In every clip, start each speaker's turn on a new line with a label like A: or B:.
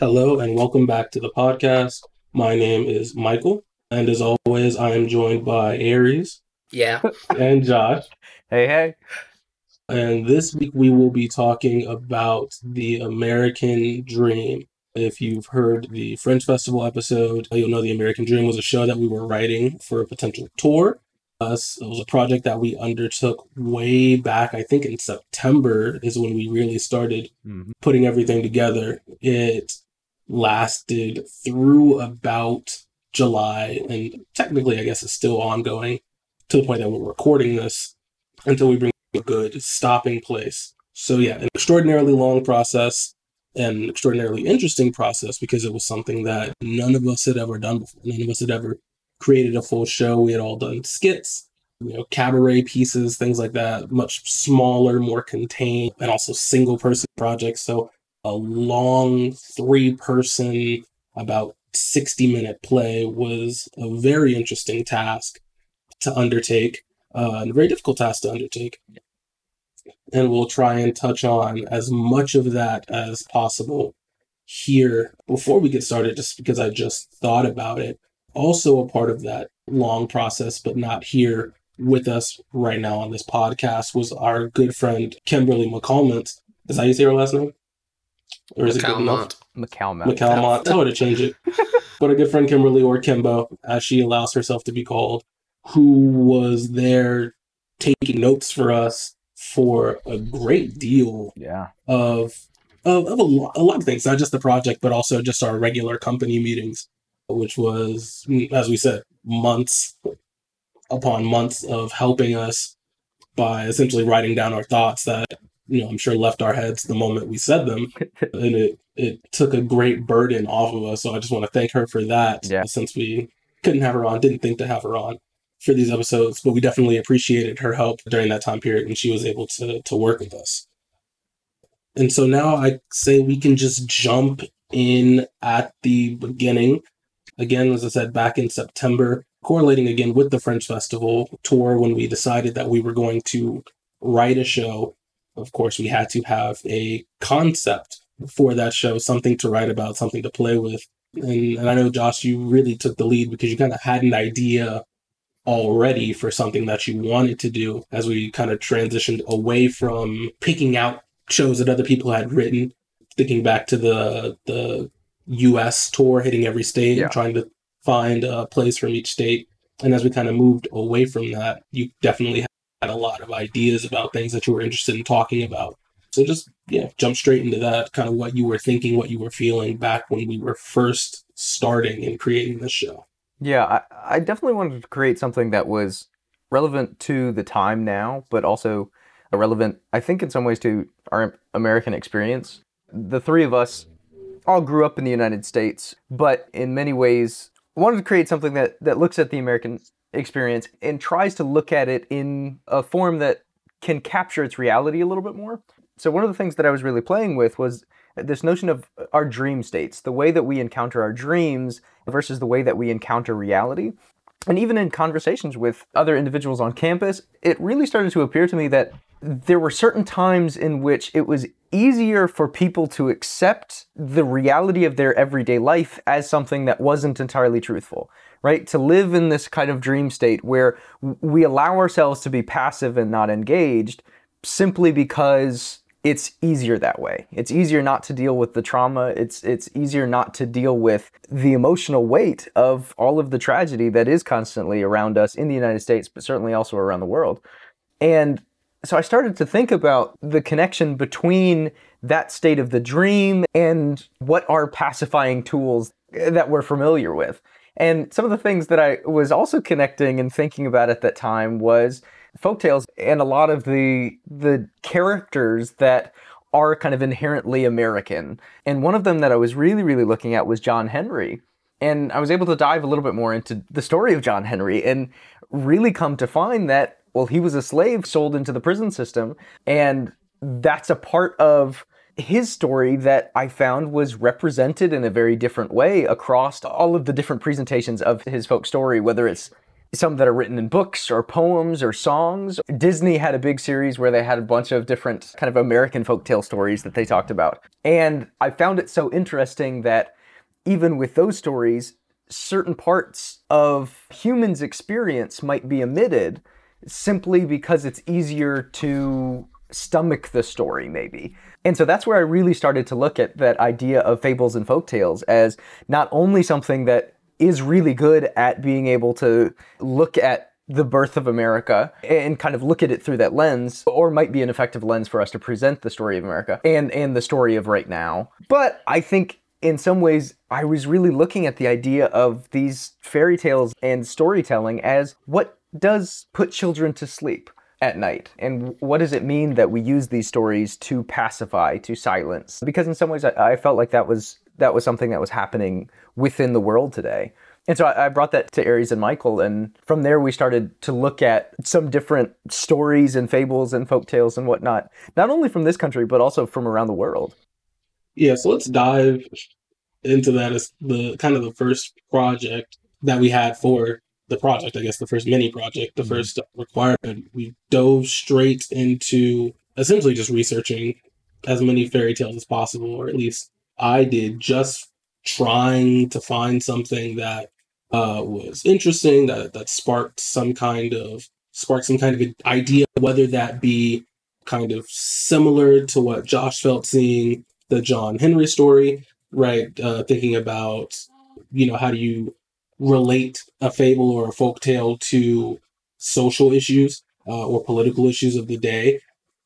A: Hello and welcome back to the podcast. My name is Michael, and as always, I am joined by Aries
B: Yeah.
A: and Josh.
C: Hey, hey.
A: And this week we will be talking about the American Dream. If you've heard the Fringe Festival episode, you'll know the American Dream was a show that we were writing for a potential tour. Us, it was a project that we undertook way back, I think in September is when we really started
C: Mhm.
A: putting everything together. It lasted through about July, and technically, I guess it's still ongoing to the point that we're recording this until we bring a good stopping place. So, yeah, an extraordinarily long process, an extraordinarily interesting process because it was something that none of us had ever done before. None of us had ever created a full show. We had all done skits, you know, cabaret pieces, things like that, much smaller, more contained, and also single person projects. So, a long three person, about 60 minute play was a very interesting task to undertake, uh, and a very difficult task to undertake. And we'll try and touch on as much of that as possible here before we get started, just because I just thought about it. Also, a part of that long process, but not here with us right now on this podcast, was our good friend Kimberly McCalmont. Is that how you say her last name? Or is it good enough?
B: Calmont.
C: McCalmont.
A: McCalmont. Tell her to change it. but a good friend, Kimberly or Kimbo, as she allows herself to be called, who was there taking notes for us for a great deal
C: Yeah.
A: of of, of a, lot, a lot of things, not just the project, but also just our regular company meetings, which was, as we said, months upon months of helping us by essentially writing down our thoughts that you know I'm sure left our heads the moment we said them, and it it took a great burden off of us. So I just want to thank her for that.
C: Yeah.
A: Since we couldn't have her on, didn't think to have her on for these episodes, but we definitely appreciated her help during that time period, and she was able to to work with us. And so now I say we can just jump in at the beginning. Again, as I said, back in September, correlating again with the Fringe Festival tour when we decided that we were going to write a show. Of course, we had to have a concept for that show, something to write about, something to play with. And, and I know, Josh, you really took the lead because you kind of had an idea already for something that you wanted to do as we kind of transitioned away from picking out shows that other people had written, thinking back to the the US tour, hitting every state,
C: Yeah.
A: trying to find a place from each state. And as we kind of moved away from that, you definitely had a lot of ideas about things that you were interested in talking about. So just yeah, jump straight into that, kind of what you were thinking, what you were feeling back when we were first starting and creating this show.
C: Yeah, I, I definitely wanted to create something that was relevant to the time now, but also relevant, I think, in some ways to our American experience. The three of us all grew up in the United States, but in many ways wanted to create something that, that looks at the American experience and tries to look at it in a form that can capture its reality a little bit more. So, one of the things that I was really playing with was this notion of our dream states, the way that we encounter our dreams versus the way that we encounter reality. And even in conversations with other individuals on campus, it really started to appear to me that there were certain times in which it was easier for people to accept the reality of their everyday life as something that wasn't entirely truthful, right? To live in this kind of dream state where we allow ourselves to be passive and not engaged simply because it's easier that way. It's easier not to deal with the trauma. It's it's easier not to deal with the emotional weight of all of the tragedy that is constantly around us in the United States, but certainly also around the world. And so I started to think about the connection between that state of the dream and what are pacifying tools that we're familiar with. And some of the things that I was also connecting and thinking about at that time was folktales and a lot of the the characters that are kind of inherently American. And one of them that I was really, really looking at was John Henry. And I was able to dive a little bit more into the story of John Henry and really come to find that, well, he was a slave sold into the prison system. And that's a part of his story that I found was represented in a very different way across all of the different presentations of his folk story, whether it's some that are written in books or poems or songs. Disney had a big series where they had a bunch of different kind of American folktale stories that they talked about. And I found it so interesting that even with those stories, certain parts of humans' experience might be omitted simply because it's easier to stomach the story, maybe. And so that's where I really started to look at that idea of fables and folktales as not only something that is really good at being able to look at the birth of America and kind of look at it through that lens, or might be an effective lens for us to present the story of America and, and the story of right now. But I think in some ways, I was really looking at the idea of these fairy tales and storytelling as what does put children to sleep at night? And what does it mean that we use these stories to pacify, to silence? Because in some ways, I, I felt like that was that was something that was happening within the world today. And so I, I brought that to Aries and Michael, and from there we started to look at some different stories and fables and folk tales and whatnot, not only from this country but also from around the world.
A: Yeah, so let's dive into that as the kind of the first project that we had for the project, I guess the first mini project, the mm-hmm. first requirement, we dove straight into essentially just researching as many fairy tales as possible, or at least I did, just trying to find something that uh, was interesting, that that sparked some kind of sparked some kind of idea, whether that be kind of similar to what Josh felt seeing the John Henry story, right? Uh, thinking about you know how do you relate a fable or a folk tale to social issues uh, or political issues of the day,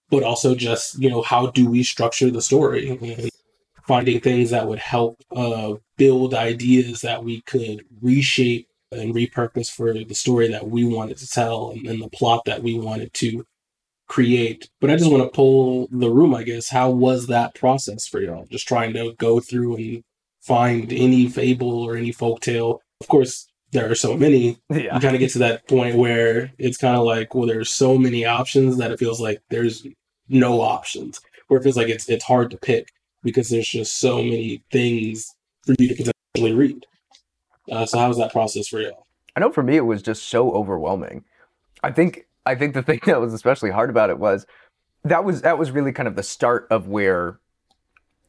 A: but also just, you know, how do we structure the story? And finding things that would help uh, build ideas that we could reshape and repurpose for the story that we wanted to tell and, and the plot that we wanted to create. But I just want to pull the room, I guess. How was that process for y'all? Just trying to go through and find any fable or any folk tale of course, there are so many. Yeah. You kind of get to that point where it's kind of like, well, there's so many options that it feels like there's no options. Where it feels like it's it's hard to pick because there's just so many things for you to potentially read. Uh, so how was that process for you?
C: I know for me it was just so overwhelming. I think I think the thing that was especially hard about it was that was that was really kind of the start of where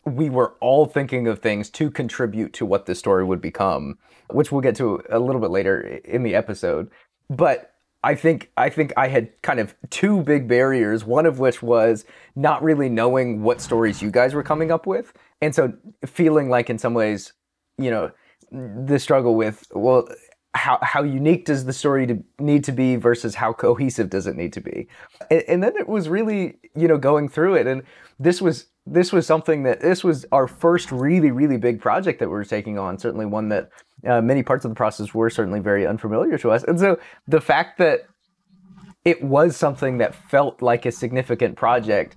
C: we were all thinking of things to contribute to what this story would become, which we'll get to a little bit later in the episode. But I think I think I had kind of two big barriers, one of which was not really knowing what stories you guys were coming up with. And so feeling like in some ways, you know, the struggle with, well, how, how unique does the story to, need to be versus how cohesive does it need to be? And, and then it was really, you know, going through it. And this was this was something that this was our first really really big project that we were taking on certainly one that uh, many parts of the process were certainly very unfamiliar to us. And so the fact that it was something that felt like a significant project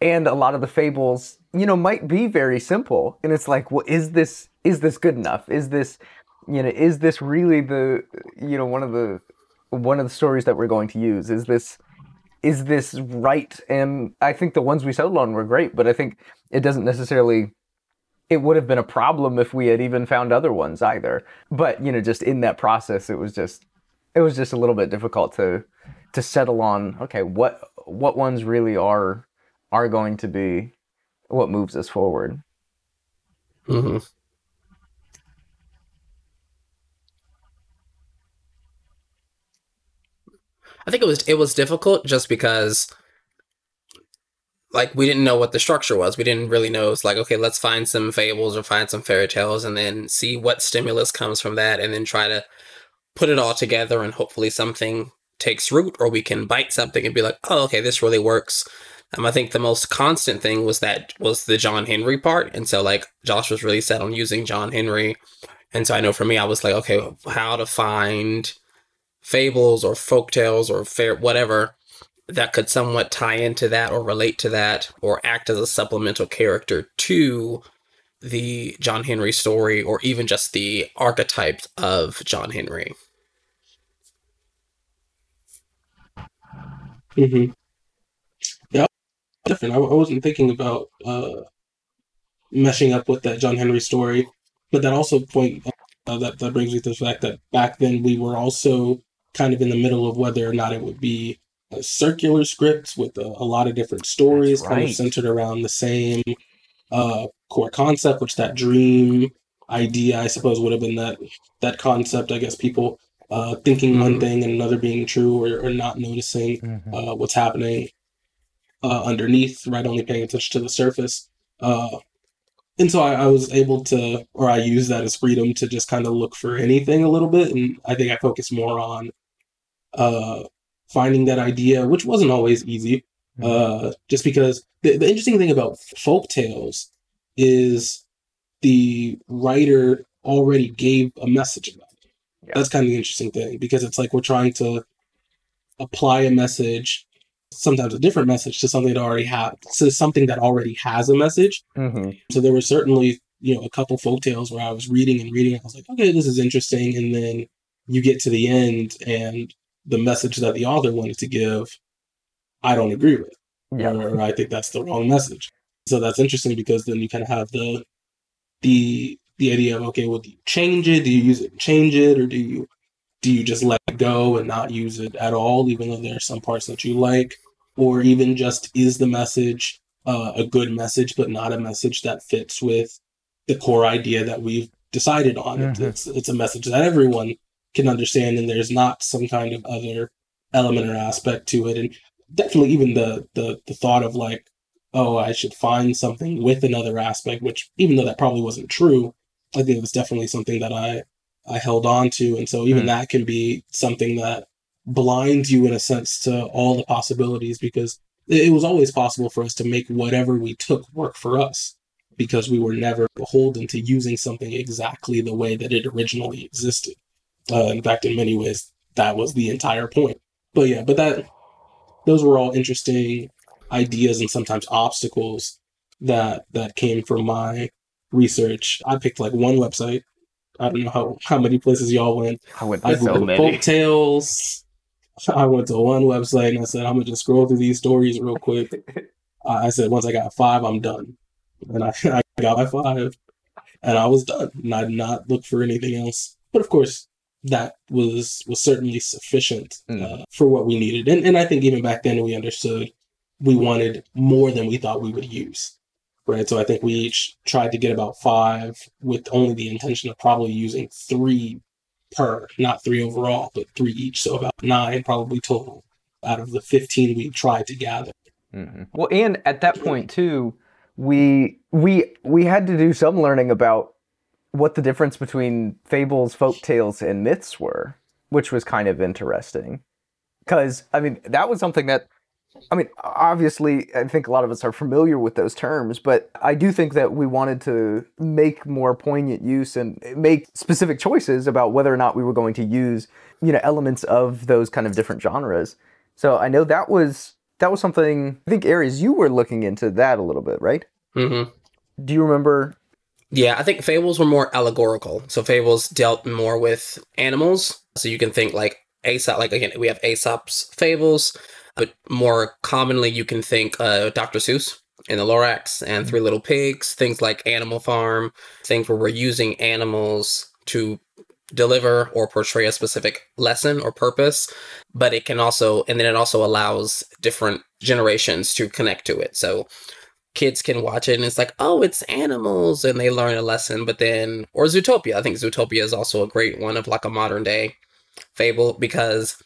C: and a lot of the fables you know might be very simple. And it's like well is this is this good enough? Is this you know is this really the you know one of the one of the stories that we're going to use? Is this is this right? And I think the ones we settled on were great, but I think it doesn't necessarily it would have been a problem if we had even found other ones either. But, you know, just in that process it was just it was just a little bit difficult to to settle on okay, what what ones really are are going to be what moves us forward.
A: Mm-hmm.
B: I think it was it was difficult just because like we didn't know what the structure was. We didn't really know. It's like, okay, let's find some fables or find some fairy tales and then see what stimulus comes from that and then try to put it all together and hopefully something takes root or we can bite something and be like, oh, okay, this really works. Um, I think the most constant thing was that was the John Henry part. And so like Josh was really set on using John Henry. And so I know for me, I was like, okay, how to find fables or folk tales or fair whatever that could somewhat tie into that or relate to that or act as a supplemental character to the John Henry story or even just the archetype of John Henry.
A: Mm-hmm. Yeah, different. I, I wasn't thinking about uh, meshing up with that John Henry story, but that also point Uh, that that brings me to the fact that back then we were also kind of in the middle of whether or not it would be a circular script with a, a lot of different stories,
C: That's
A: kind of centered around the same uh, core concept, which that dream idea, I suppose, would have been that that concept. I guess people uh, thinking one
C: Mhm.
A: thing and another being true, or, or not noticing
C: Mhm.
A: uh, what's happening uh, underneath, right? Only paying attention to the surface. And so I, I was able to, or I used that as freedom to just kind of look for anything a little bit. And I think I focused more on uh, finding that idea, which wasn't always easy. Uh, just because the, the interesting thing about folk tales is the writer already gave a message about it.
C: Yeah.
A: That's kind of the interesting thing because it's like we're trying to apply a message, sometimes a different message to something that already has, to something that already has a message.
C: Mhm.
A: So there were certainly, you know, a couple folk tales where I was reading and reading. And I was like, okay, this is interesting. And then you get to the end and the message that the author wanted to give, I don't agree with
C: Yeah.
A: or I think that's the wrong message. So that's interesting because then you kind of have the the the idea of okay, well, do you change it? Do you use it, and change it, or do you do you just let go and not use it at all, even though there are some parts that you like, or even just is the message uh, a good message, but not a message that fits with the core idea that we've decided on? It's-
C: Mhm.
A: It's it's a message that everyone can understand, and there's not some kind of other element or aspect to it, and definitely even the the the thought of like oh i should find something with another aspect which even though that probably wasn't true i think it was definitely something that i i held on to and so even
C: Hmm.
A: that can be something that blinds you in a sense to all the possibilities because it, it was always possible for us to make whatever we took work for us because we were never beholden to using something exactly the way that it originally existed uh, in fact in many ways that was the entire point but yeah but that those were all interesting ideas and sometimes obstacles that that came from my research. I picked like one website. I don't know how, how many places y'all went.
C: I went
A: I
C: to so many.
A: folk tales. I went to one website and I said, I'm gonna just scroll through these stories real quick. I I said, once I got five, I'm done. And I, I got my five and I was done. And I did not look for anything else. But of course, that was was certainly sufficient uh, for what we needed. And and I think even back then we understood we wanted more than we thought we would use. Right. So I think we each tried to get about five with only the intention of probably using three per, not three overall, but three each. So about nine probably total out of the 15 we tried to gather.
C: Mhm. Well, and at that point too, we we we had to do some learning about what the difference between fables, folk tales, and myths were, which was kind of interesting. Because I mean, that was something that I mean, obviously, I think a lot of us are familiar with those terms, but I do think that we wanted to make more poignant use and make specific choices about whether or not we were going to use, you know, elements of those kind of different genres. So I know that was that was something I think Aries, you were looking into that a little bit, right?
B: hmm
C: Do you remember?
B: Yeah, I think fables were more allegorical. So fables dealt more with animals. So you can think like Aesop, like again, we have Aesop's fables, but more commonly you can think uh, Dr. Seuss and the Lorax and Three Little Pigs, things like Animal Farm, things where we're using animals to deliver or portray a specific lesson or purpose but it can also and then it also allows different generations to connect to it so kids can watch it and it's like oh it's animals and they learn a lesson but then or zootopia i think zootopia is also a great one of like a modern day fable because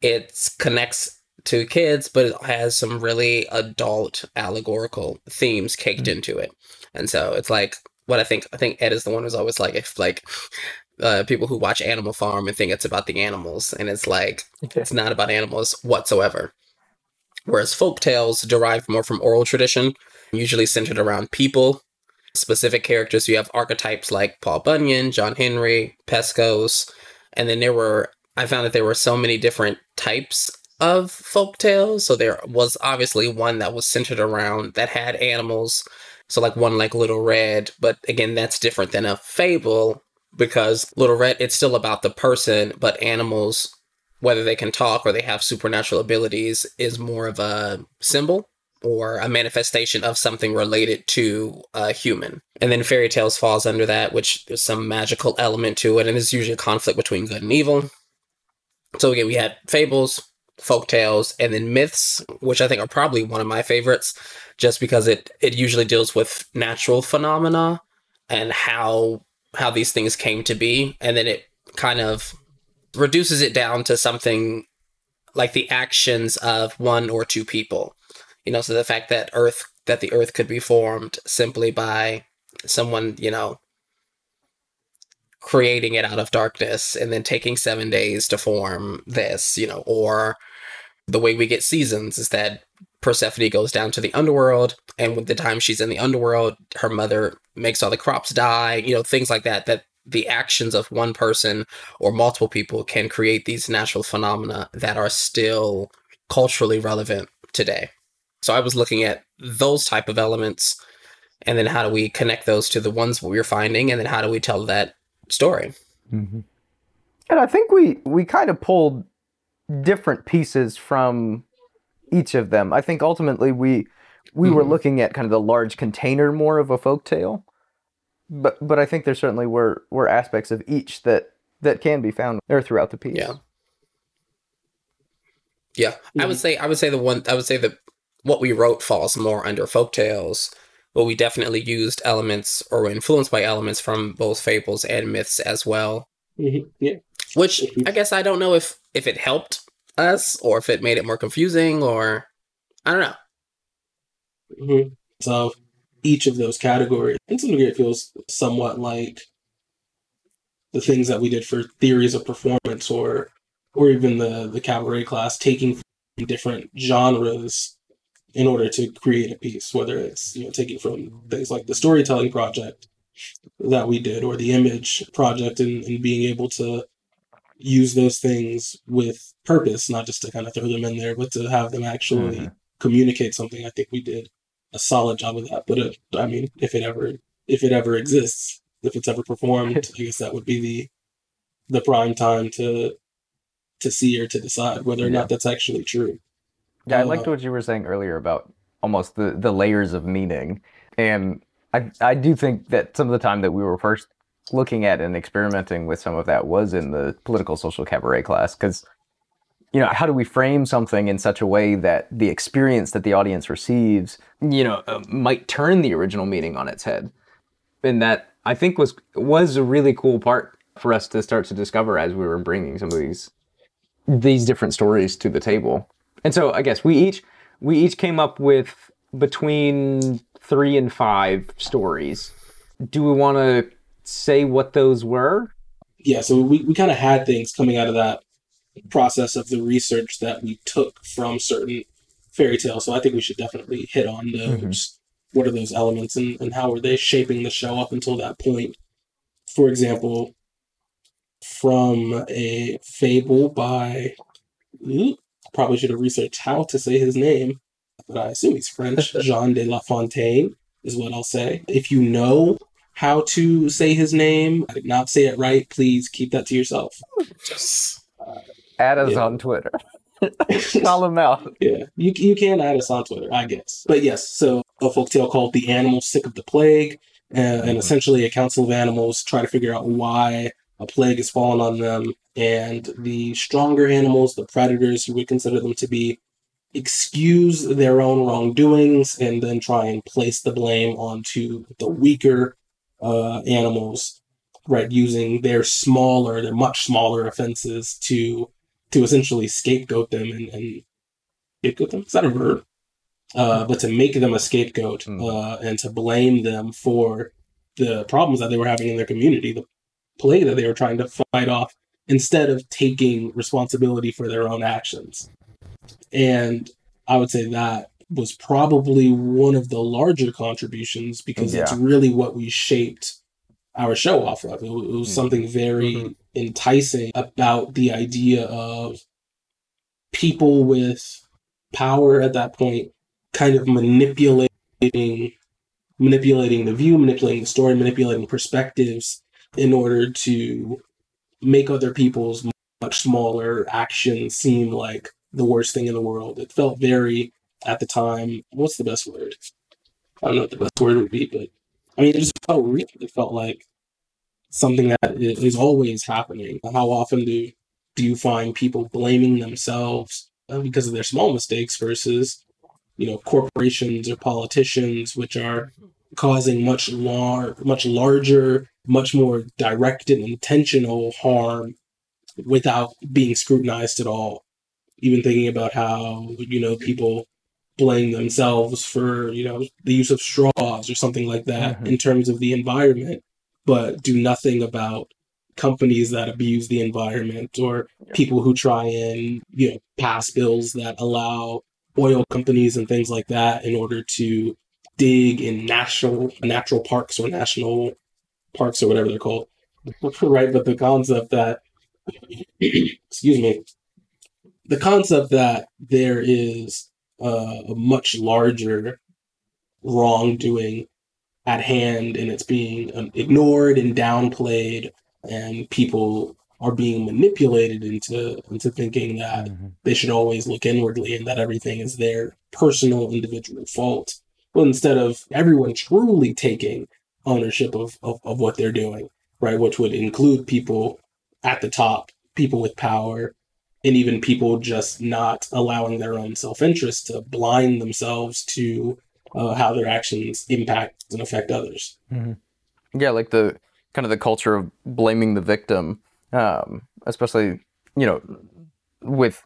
B: it connects to kids but it has some really adult allegorical themes caked
C: Mm.
B: into it and so it's like what i think i think ed is the one who's always like if like uh, people who watch Animal Farm and think it's about the animals, and it's like it's not about animals whatsoever. Whereas folk tales derive more from oral tradition, usually centered around people, specific characters. You have archetypes like Paul Bunyan, John Henry, Pecos, and then there were. I found that there were so many different types of folk tales. So there was obviously one that was centered around that had animals. So like one like Little Red, but again, that's different than a fable because Little Red, it's still about the person, but animals, whether they can talk or they have supernatural abilities, is more of a symbol. or a manifestation of something related to a human. And then fairy tales falls under that, which there's some magical element to it, and there's usually a conflict between good and evil. So again, we had fables, folk tales, and then myths, which I think are probably one of my favorites, just because it it usually deals with natural phenomena and how how these things came to be, and then it kind of reduces it down to something like the actions of one or two people. You know, so the fact that Earth that the Earth could be formed simply by someone, you know, creating it out of darkness and then taking seven days to form this, you know, or the way we get seasons is that Persephone goes down to the underworld, and with the time she's in the underworld, her mother makes all the crops die, you know, things like that. That the actions of one person or multiple people can create these natural phenomena that are still culturally relevant today. So I was looking at those type of elements and then how do we connect those to the ones we're finding and then how do we tell that story?
C: Mm-hmm. And I think we we kind of pulled different pieces from each of them. I think ultimately we we mm-hmm. were looking at kind of the large container more of a folk tale but but I think there certainly were were aspects of each that that can be found there throughout the piece.
B: Yeah. Yeah, mm-hmm. I would mm-hmm. say I would say the one I would say that what we wrote falls more under folk tales, but we definitely used elements or were influenced by elements from both fables and myths as well.
A: Mm-hmm. Yeah,
B: which I guess I don't know if if it helped us or if it made it more confusing or I don't know.
A: Mm-hmm. So each of those categories. In some degree, it feels somewhat like the things that we did for theories of performance or or even the the cabaret class taking different genres in order to create a piece whether it's you know taking from things like the storytelling project that we did or the image project and, and being able to use those things with purpose not just to kind of throw them in there but to have them actually mm-hmm. communicate something i think we did a solid job of that. But it, I mean, if it ever if it ever exists, if it's ever performed, I guess that would be the the prime time to to see or to decide whether or yeah. not that's actually true.
C: Yeah, I liked uh, what you were saying earlier about almost the the layers of meaning, and I I do think that some of the time that we were first looking at and experimenting with some of that was in the political social cabaret class because you know, how do we frame something in such a way that the experience that the audience receives, you know, uh, might turn the original meaning on its head? And that I think was was a really cool part for us to start to discover as we were bringing some of these these different stories to the table. And so I guess we each we each came up with between 3 and 5 stories. Do we want to say what those were?
A: Yeah, so we, we kind of had things coming out of that process of the research that we took from certain fairy tales. So I think we should definitely hit on those. Mm-hmm. What are those elements and, and how are they shaping the show up until that point? For example, from a fable by probably should have researched how to say his name, but I assume he's French. Jean de La Fontaine is what I'll say. If you know how to say his name, I did not say it right. Please keep that to yourself.
C: Just Add us yeah. on Twitter. Call him out.
A: Yeah, you, you can add us on Twitter, I guess. But yes, so a folk tale called The Animals Sick of the Plague. Uh, and mm-hmm. essentially, a council of animals try to figure out why a plague has fallen on them. And the stronger animals, the predators, who would consider them to be, excuse their own wrongdoings and then try and place the blame onto the weaker uh, animals, right? Using their smaller, their much smaller offenses to to essentially scapegoat them and, and scapegoat them. Is that a verb? Uh, but to make them a scapegoat mm. uh, and to blame them for the problems that they were having in their community, the plague that they were trying to fight off, instead of taking responsibility for their own actions. And I would say that was probably one of the larger contributions because yeah. it's really what we shaped our show off of. It, was mm. something very mm-hmm enticing about the idea of people with power at that point kind of manipulating manipulating the view manipulating the story manipulating perspectives in order to make other people's much smaller actions seem like the worst thing in the world it felt very at the time. What's the best word? I don't know what the best word would be, but I mean, it just felt real. It felt like something that is always happening. How often do do you find people blaming themselves uh, because of their small mistakes versus, you know, corporations or politicians, which are causing much lar- much larger, much more direct and intentional harm without being scrutinized at all. Even thinking about how you know people blame themselves for you know the use of straws or something like that
C: Mhm.
A: in terms of the environment, but do nothing about companies that abuse the environment or people who try and you know pass bills that allow oil companies and things like that in order to dig in national natural parks or national parks or whatever they're called right but the concept that excuse me the concept that there is uh, a much larger wrongdoing at hand and it's being um, ignored and downplayed and people are being manipulated into into thinking that they should always look inwardly and that everything is their personal individual fault. But instead of everyone truly taking ownership of, of, of what they're doing right which would include people at the top people with power and even people just not allowing their own self-interest to blind themselves to uh, how their actions impact and affect others
C: Yeah, like the kind of the culture of blaming the victim, um, especially you know with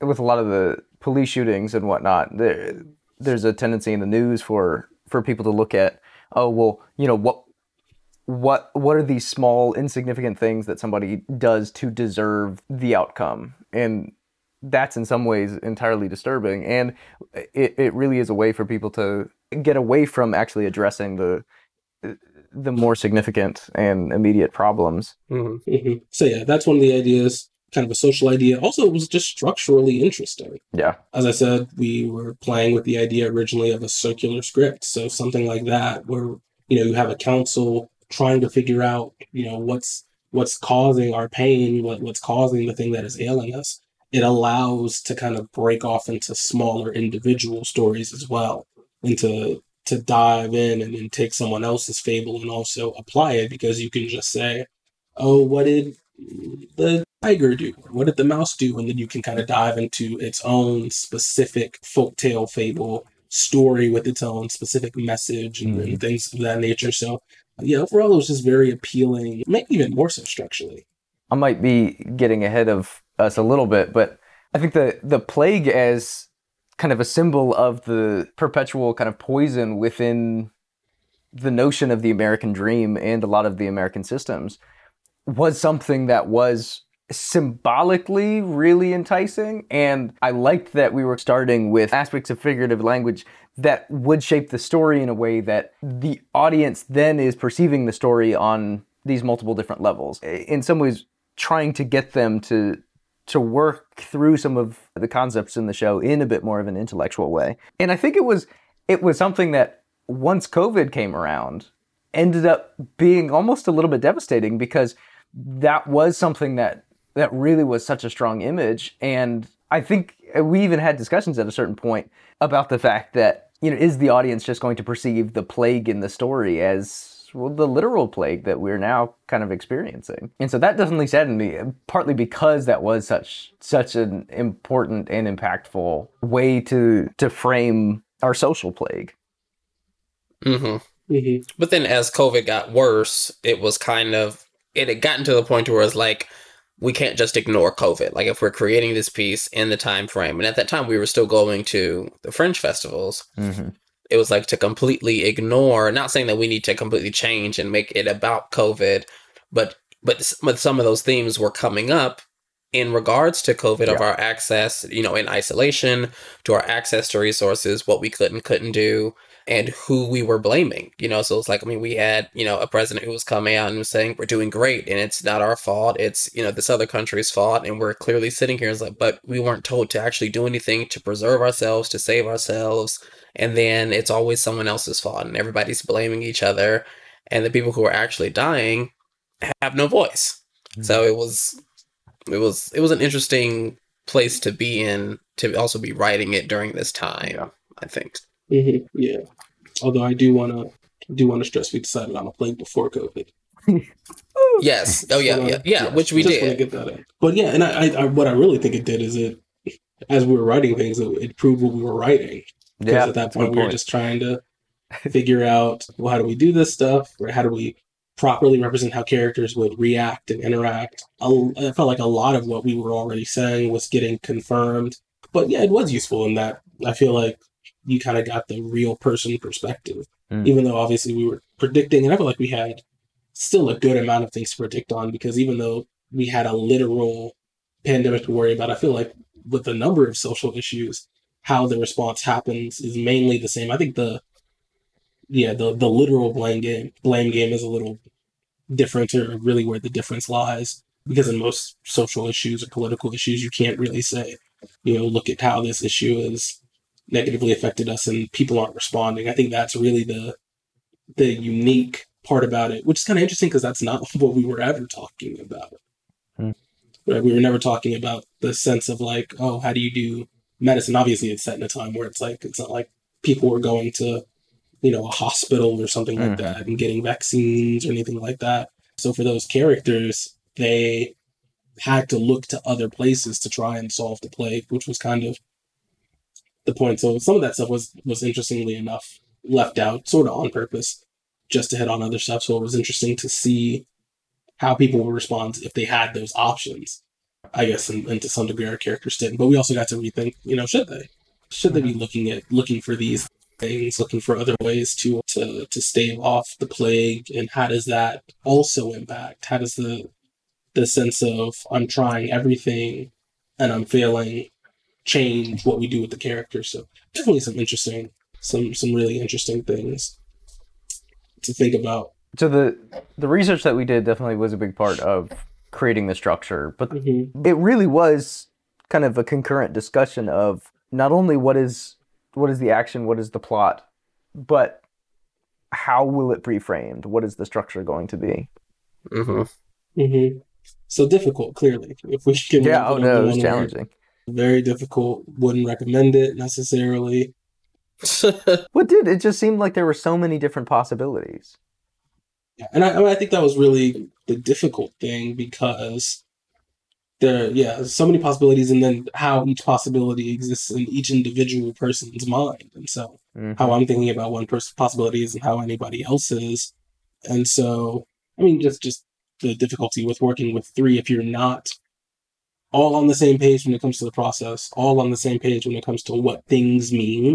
C: with a lot of the police shootings and whatnot. There, there's a tendency in the news for for people to look at, oh well, you know what what what are these small insignificant things that somebody does to deserve the outcome and that's in some ways entirely disturbing and it, it really is a way for people to get away from actually addressing the the more significant and immediate problems.
B: hmm
A: Mhm. So yeah, that's one of the ideas. Kind of a social idea. Also, it was just structurally interesting.
C: Yeah.
A: As I said, we were playing with the idea originally of a circular script. So something like that, where you know you have a council trying to figure out you know what's what's causing our pain, what what's causing the thing that is ailing us. It allows to kind of break off into smaller individual stories as well, and to to dive in and, and take someone else's fable and also apply it because you can just say, oh, what did the tiger do? What did the mouse do? And then you can kind of dive into its own specific folktale fable story with its own specific message and, and things of that nature. So, yeah, overall, it was just very appealing, maybe even more so structurally.
C: I might be getting ahead of us a little bit, but I think the the plague as kind of a symbol of the perpetual kind of poison within the notion of the American dream and a lot of the American systems was something that was symbolically really enticing and I liked that we were starting with aspects of figurative language that would shape the story in a way that the audience then is perceiving the story on these multiple different levels in some ways trying to get them to to work through some of the concepts in the show in a bit more of an intellectual way. And I think it was it was something that once COVID came around ended up being almost a little bit devastating because that was something that that really was such a strong image and I think we even had discussions at a certain point about the fact that you know is the audience just going to perceive the plague in the story as well, the literal plague that we're now kind of experiencing. And so that definitely saddened me, partly because that was such such an important and impactful way to to frame our social plague.
B: hmm
A: hmm
B: But then as COVID got worse, it was kind of it had gotten to the point where it's like we can't just ignore COVID. Like if we're creating this piece in the time frame, and at that time we were still going to the Fringe festivals,
C: Mm-hmm.
B: it was like to completely ignore. Not saying that we need to completely change and make it about COVID, but but but some of those themes were coming up in regards to COVID of our access, you know, in isolation, to our access to resources, what we could and couldn't do, and who we were blaming. You know, so it's like I mean, we had you know a president who was coming out and was saying we're doing great, and it's not our fault. It's you know this other country's fault, and we're clearly sitting here. It's like, but we weren't told to actually do anything to preserve ourselves, to save ourselves, and then it's always someone else's fault, and everybody's blaming each other, and the people who are actually dying have no voice. So mm-hmm. it was, it was, it was an interesting place to be in to also be writing it during this time.
C: Yeah.
B: I think.
A: Hmm Yeah. Although I do want to do want to stress we decided on a play before COVID.
B: Yes. Oh yeah,
A: Just
B: yeah,
A: wanna-
B: yeah. Which we
A: just
B: did.
A: get that in. But yeah, and I, I, I, what I really think it did is it, as we were writing things, it, it proved what we were writing. Because
C: Yeah,
A: at that point, we were
C: point.
A: just trying to figure out well, how do we do this stuff, or how do we properly represent how characters would react and interact. A- I felt like a lot of what we were already saying was getting confirmed. But yeah, it was useful in that I feel like you kind of got the real person perspective,
C: Mm.
A: even though obviously we were predicting, and I feel like we had still a good amount of things to predict on because even though we had a literal pandemic to worry about, I feel like with the number of social issues, how the response happens is mainly the same. I think the yeah, the the literal blame game blame game is a little different or really where the difference lies. Because in most social issues or political issues you can't really say, you know, look at how this issue has negatively affected us and people aren't responding. I think that's really the the unique part about it, which is kind of interesting because that's not what we were ever talking about.
C: Hmm.
A: Right? We were never talking about the sense of like, oh, how do you do medicine? Obviously, it's set in a time where it's like it's not like people were going to, you know, a hospital or something like
C: Mhm.
A: that and getting vaccines or anything like that. So for those characters, they had to look to other places to try and solve the plague, which was kind of the point. So some of that stuff was was interestingly enough left out, sort of on purpose, just to hit on other stuff. So it was interesting to see how people would respond if they had those options. I guess, and, and to some degree, our characters didn't. But we also got to rethink. You know, should they? Should they be mm-hmm. looking at looking for these things, looking for other ways to to to stave off the plague, and how does that also impact? How does the the sense of I'm trying everything and I'm failing change what we do with the characters? So definitely some interesting, some some really interesting things to think about.
C: So the the research that we did definitely was a big part of creating the structure, but
A: Mm-hmm.
C: it really was kind of a concurrent discussion of not only what is what is the action, what is the plot, but how will it be framed? What is the structure going to be?
B: Mm-hmm.
A: Mm-hmm. So difficult, clearly. If we can,
C: Yeah, oh no,
A: on
C: it was
A: one word.
C: challenging.
A: Very difficult. Wouldn't recommend it necessarily.
C: What did it just seemed like there were so many different possibilities.
A: Yeah, and I, I mean, I think that was really the difficult thing because there, yeah, so many possibilities, and then how each possibility exists in each individual person's mind, and so
C: Mhm.
A: how I'm thinking about one person's possibility isn't how anybody else is, and so I mean, just just the difficulty with working with three if you're not all on the same page when it comes to the process, all on the same page when it comes to what things mean,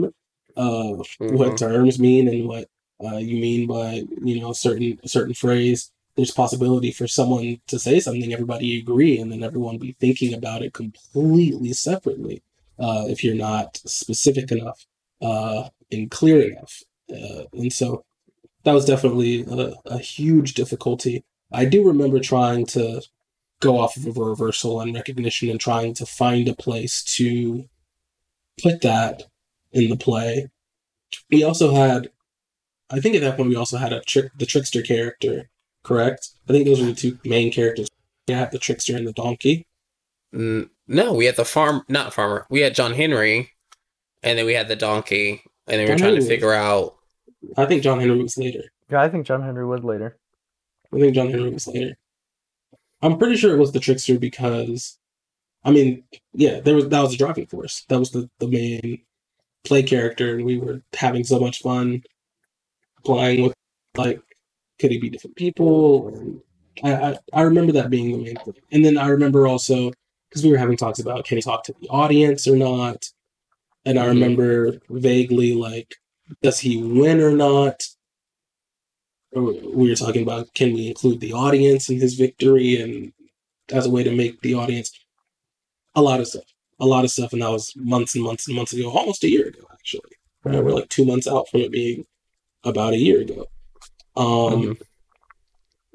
A: uh, what
B: Mhm.
A: terms mean, and what uh, you mean by you know a certain a certain phrase. There's possibility for someone to say something, everybody agree, and then everyone be thinking about it completely separately. Uh, if you're not specific enough uh, and clear enough, uh, and so that was definitely a, a huge difficulty. I do remember trying to go off of a reversal and recognition and trying to find a place to put that in the play. We also had, I think at that point we also had a trick, the trickster character, correct? I think those were the two main characters. We had the trickster and the donkey.
B: N- no, we had the farm, not farmer. We had John Henry, and then we had the donkey, and then we were
A: John
B: trying to
A: Henry.
B: figure out.
A: I think John Henry was later.
C: Yeah, I think John Henry was later.
A: I think John Henry was later. I'm pretty sure it was the trickster because, I mean, yeah, there was that was the driving force. That was the the main play character, and we were having so much fun playing with like, could he be different people? And I, I I remember that being the main thing, and then I remember also because we were having talks about can he talk to the audience or not, and I
B: Mhm.
A: remember vaguely like, does he win or not? We were talking about can we include the audience in his victory and as a way to make the audience a lot of stuff a lot of stuff. And that was months and months and months ago almost a year ago actually. Right, we're like two months out from it being about a year ago. Um
B: Mhm.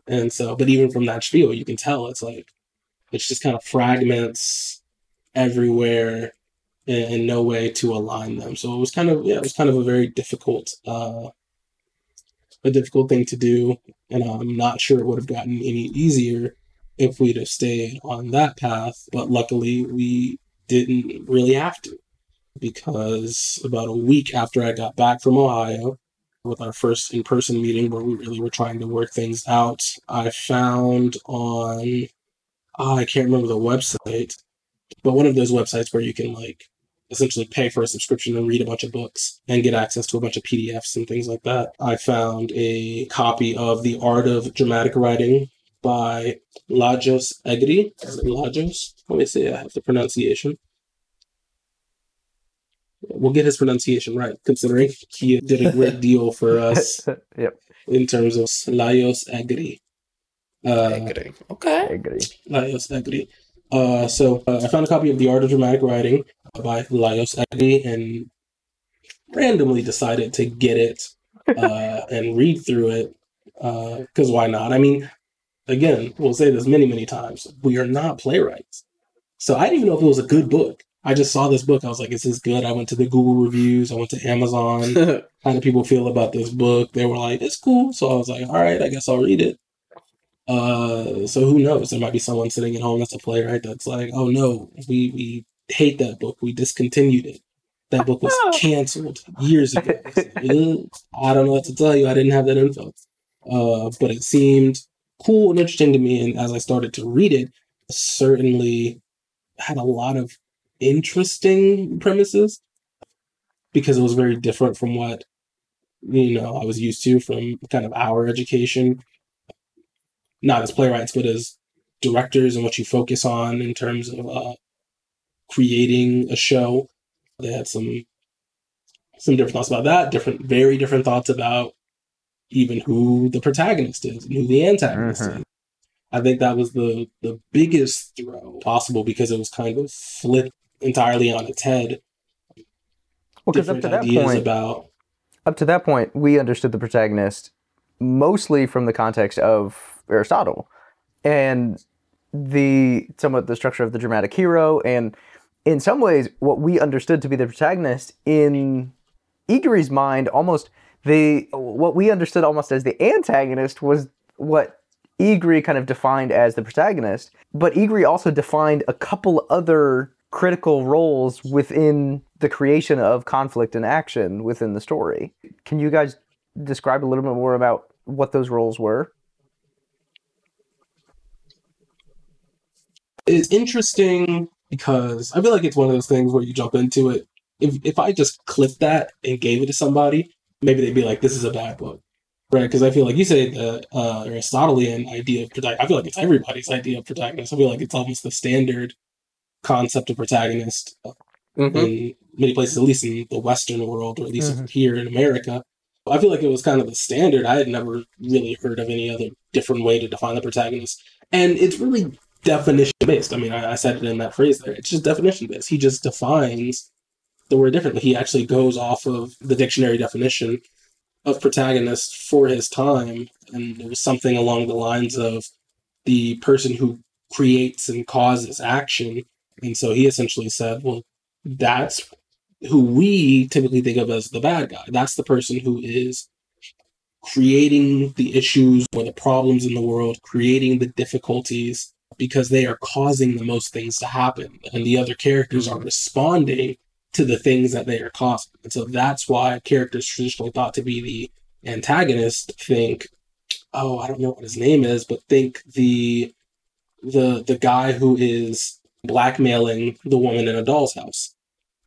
A: and so but even from that spiel you can tell it's like it's just kind of fragments everywhere and, and no way to align them. So it was kind of yeah it was kind of a very difficult uh a difficult thing to do and i'm not sure it would have gotten any easier if we'd have stayed on that path but luckily we didn't really have to because about a week after I got back from Ohio, with our first in person meeting where we really were trying to work things out, I found on, oh, I can't remember the website, but one of those websites where you can like essentially pay for a subscription and read a bunch of books and get access to a bunch of PDFs and things like that. I found a copy of The Art of Dramatic Writing by Lajos Egri. Lajos? Let me see, I have the pronunciation. We'll get his pronunciation right, considering he did a great deal for us
C: yep.
A: in terms of Lajos Egri. Uh,
B: Okay.
C: I agree.
A: Lajos Egri. Uh, so uh, I found a copy of The Art of Dramatic Writing by Lajos Egri and randomly decided to get it uh, and read through it because why not? I mean, again, we'll say this many, many times. We are not playwrights. So I didn't even know if it was a good book. I just saw this book. I was like, is this good? I went to the Google reviews. I went to Amazon. How do people feel about this book? They were like, it's cool. So I was like, all right, I guess I'll read it. Uh, so who knows? There might be someone sitting at home that's a playwright that's like, oh no, we, we hate that book. We discontinued it. That book was canceled years ago. I was like, "Ugh, I don't know what to tell you. I didn't have that info. Uh, but it seemed cool and interesting to me. And as I started to read it, certainly had a lot of interesting premises because it was very different from what you know I was used to from kind of our education, not as playwrights, but as directors and what you focus on in terms of uh, creating a show. They had some some different thoughts about that, different, very different thoughts about even who the protagonist is and who the antagonist
C: Mhm.
A: is. I think that was the the biggest throw possible because it was kind of flipped entirely on its head.
C: Well, because up to that
A: ideas
C: point,
A: about
C: up to that point, we understood the protagonist mostly from the context of Aristotle and the somewhat the structure of the dramatic hero, and in some ways, what we understood to be the protagonist in Egri's mind, almost the what we understood almost as the antagonist was what Egri kind of defined as the protagonist, but Egri also defined a couple other critical roles within the creation of conflict and action within the story. Can you guys describe a little bit more about what those roles were?
A: It's interesting because I feel like it's one of those things where you jump into it. If if I just clipped that and gave it to somebody, maybe they'd be like, "This is a bad book," right? Because I feel like you say the uh, Aristotelian idea of protagonist. I feel like it's everybody's idea of protagonist. I feel like it's almost the standard concept of protagonist
B: Mhm.
A: in many places, at least in the Western world, or at least
C: Mhm.
A: here in America. I feel like it was kind of the standard. I had never really heard of any other different way to define the protagonist. And it's really definition based. I mean, I, I said it in that phrase there. It's just definition based. He just defines the word differently. He actually goes off of the dictionary definition of protagonist for his time. And it was something along the lines of the person who creates and causes action. And so he essentially said, well, that's who we typically think of as the bad guy. That's the person who is creating the issues or the problems in the world, creating the difficulties because they are causing the most things to happen. And the other characters are responding to the things that they are causing. And so that's why characters traditionally thought to be the antagonist think, oh, I don't know what his name is, but think the the the guy who is blackmailing the woman in a doll's house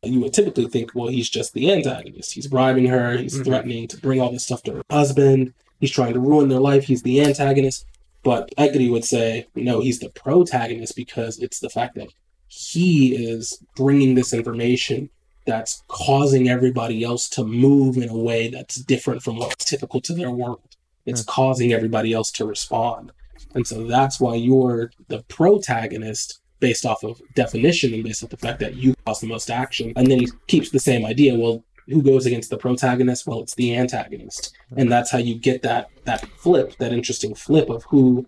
A: you would typically think, well, he's just the antagonist. He's bribing her. He's
B: Mhm.
A: threatening to bring all this stuff to her husband. He's trying to ruin their life. He's the antagonist. But Egri would say, no, he's the protagonist because it's the fact that he is bringing this information that's causing everybody else to move in a way that's different from what's typical to their world. It's hmm. causing everybody else to respond. And so that's why you're the protagonist based off of definition and based off the fact that you cause the most action. And then he keeps the same idea. Well, who goes against the protagonist? Well, it's the antagonist. And that's how you get that that flip, that interesting flip of who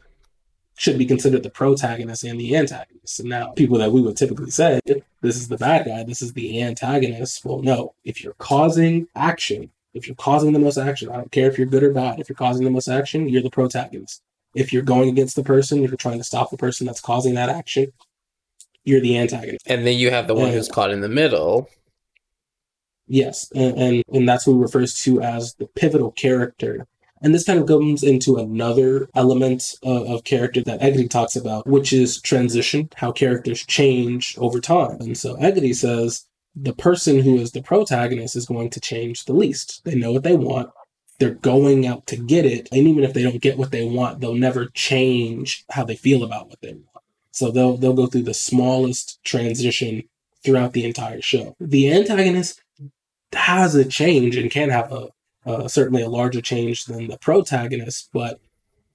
A: should be considered the protagonist and the antagonist. And now people that we would typically say, this is the bad guy, this is the antagonist. Well, no. If you're causing action, if you're causing the most action, I don't care if you're good or bad, if you're causing the most action, you're the protagonist. If you're going against the person, if you're trying to stop the person that's causing that action, you're the antagonist.
B: And then you have the one
A: Yeah.
B: who's caught in the middle.
A: Yes, and, and and that's what he refers to as the pivotal character. And this kind of comes into another element of, of character that Egri talks about, which is transition, how characters change over time. And so Egri says the person who is the protagonist is going to change the least. They know what they want. They're going out to get it. And even if they don't get what they want, they'll never change how they feel about what they want. So they'll they'll go through the smallest transition throughout the entire show. The antagonist has a change and can have a uh, certainly a larger change than the protagonist, but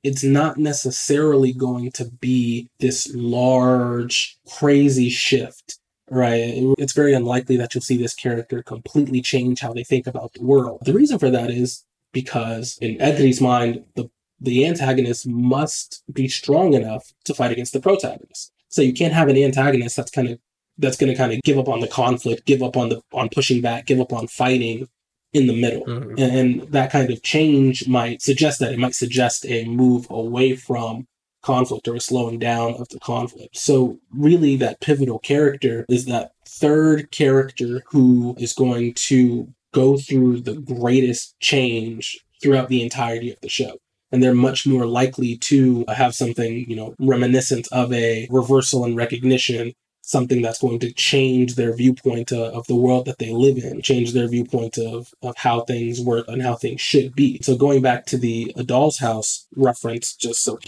A: it's not necessarily going to be this large, crazy shift, right? It's very unlikely that you'll see this character completely change how they think about the world. The reason for that is because in Egri's mind, the the antagonist must be strong enough to fight against the protagonist. So you can't have an antagonist that's kind of that's going to kind of give up on the conflict, give up on the on pushing back, give up on fighting in the middle.
B: Mhm.
A: And, and that kind of change might suggest that it might suggest a move away from conflict or a slowing down of the conflict. So really that pivotal character is that third character who is going to go through the greatest change throughout the entirety of the show. And they're much more likely to have something, you know, reminiscent of a reversal and recognition something that's going to change their viewpoint of the world that they live in, change their viewpoint of, of how things work and how things should be. So going back to the A Doll's House reference, just so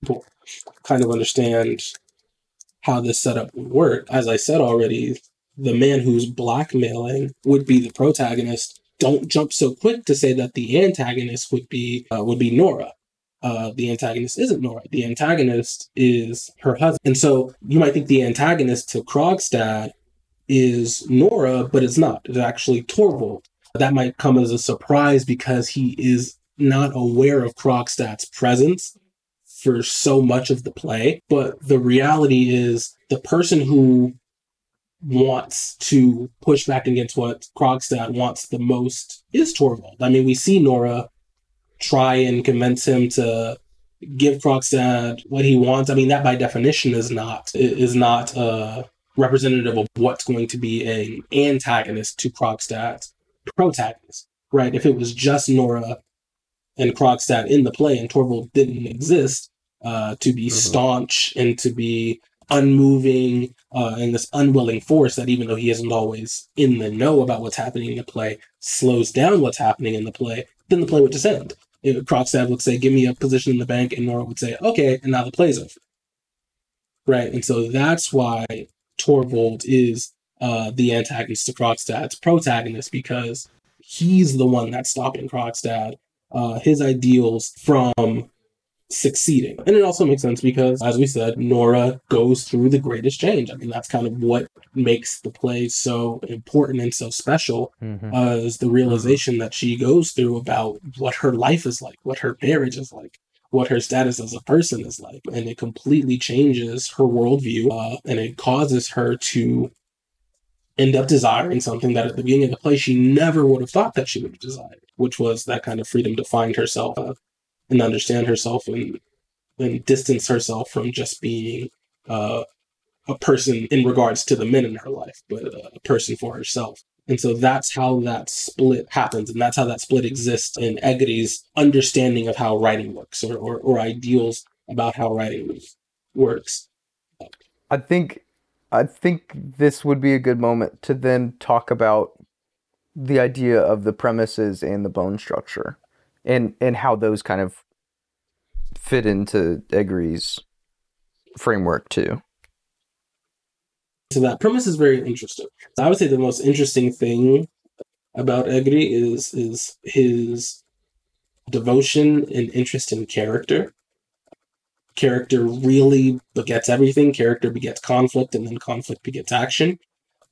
A: people kind of understand how this setup would work, as I said already, the man who's blackmailing would be the protagonist. Don't jump so quick to say that the antagonist would be uh, would be Nora uh, the antagonist isn't Nora. The antagonist is her husband. And so you might think the antagonist to Krogstad is Nora, but it's not. It's actually Torvald. That might come as a surprise because he is not aware of Krogstad's presence for so much of the play. But the reality is the person who wants to push back against what Krogstad wants the most is Torvald. I mean, we see Nora try and convince him to give Krogstad what he wants. I mean, that by definition is not is not uh, representative of what's going to be an antagonist to Krogstad's protagonist, right? If it was just Nora and Krogstad in the play and Torvald didn't exist uh, to be
B: Mhm.
A: staunch and to be unmoving uh, and this unwilling force that even though he isn't always in the know about what's happening in the play, slows down what's happening in the play, then the play would just end. Krogstad would say, "Give me a position in the bank," and Nora would say, "Okay," and now the play's over. Right, and so that's why Torvald is uh, the antagonist to Krogstad's protagonist because he's the one that's stopping Krogstad, uh, his ideals from succeeding. And it also makes sense because, as we said, Nora goes through the greatest change. I mean, that's kind of what makes the play so important and so special
C: Mhm.
A: uh, is the realization that she goes through about what her life is like, what her marriage is like, what her status as a person is like. And it completely changes her worldview uh, and it causes her to end up desiring something that at the beginning of the play she never would have thought that she would have desired, which was that kind of freedom to find herself uh, and understand herself and, and distance herself from just being uh, a person in regards to the men in her life, but uh, a person for herself. And so that's how that split happens, and that's how that split exists in Egri's understanding of how writing works, or, or, or ideals about how writing works.
C: I think I think this would be a good moment to then talk about the idea of the premises and the bone structure and and how those kind of fit into Egri's framework too.
A: So that premise is very interesting. So I would say the most interesting thing about Egri is is his devotion and interest in character. Character really begets everything. Character begets conflict, and then conflict begets action.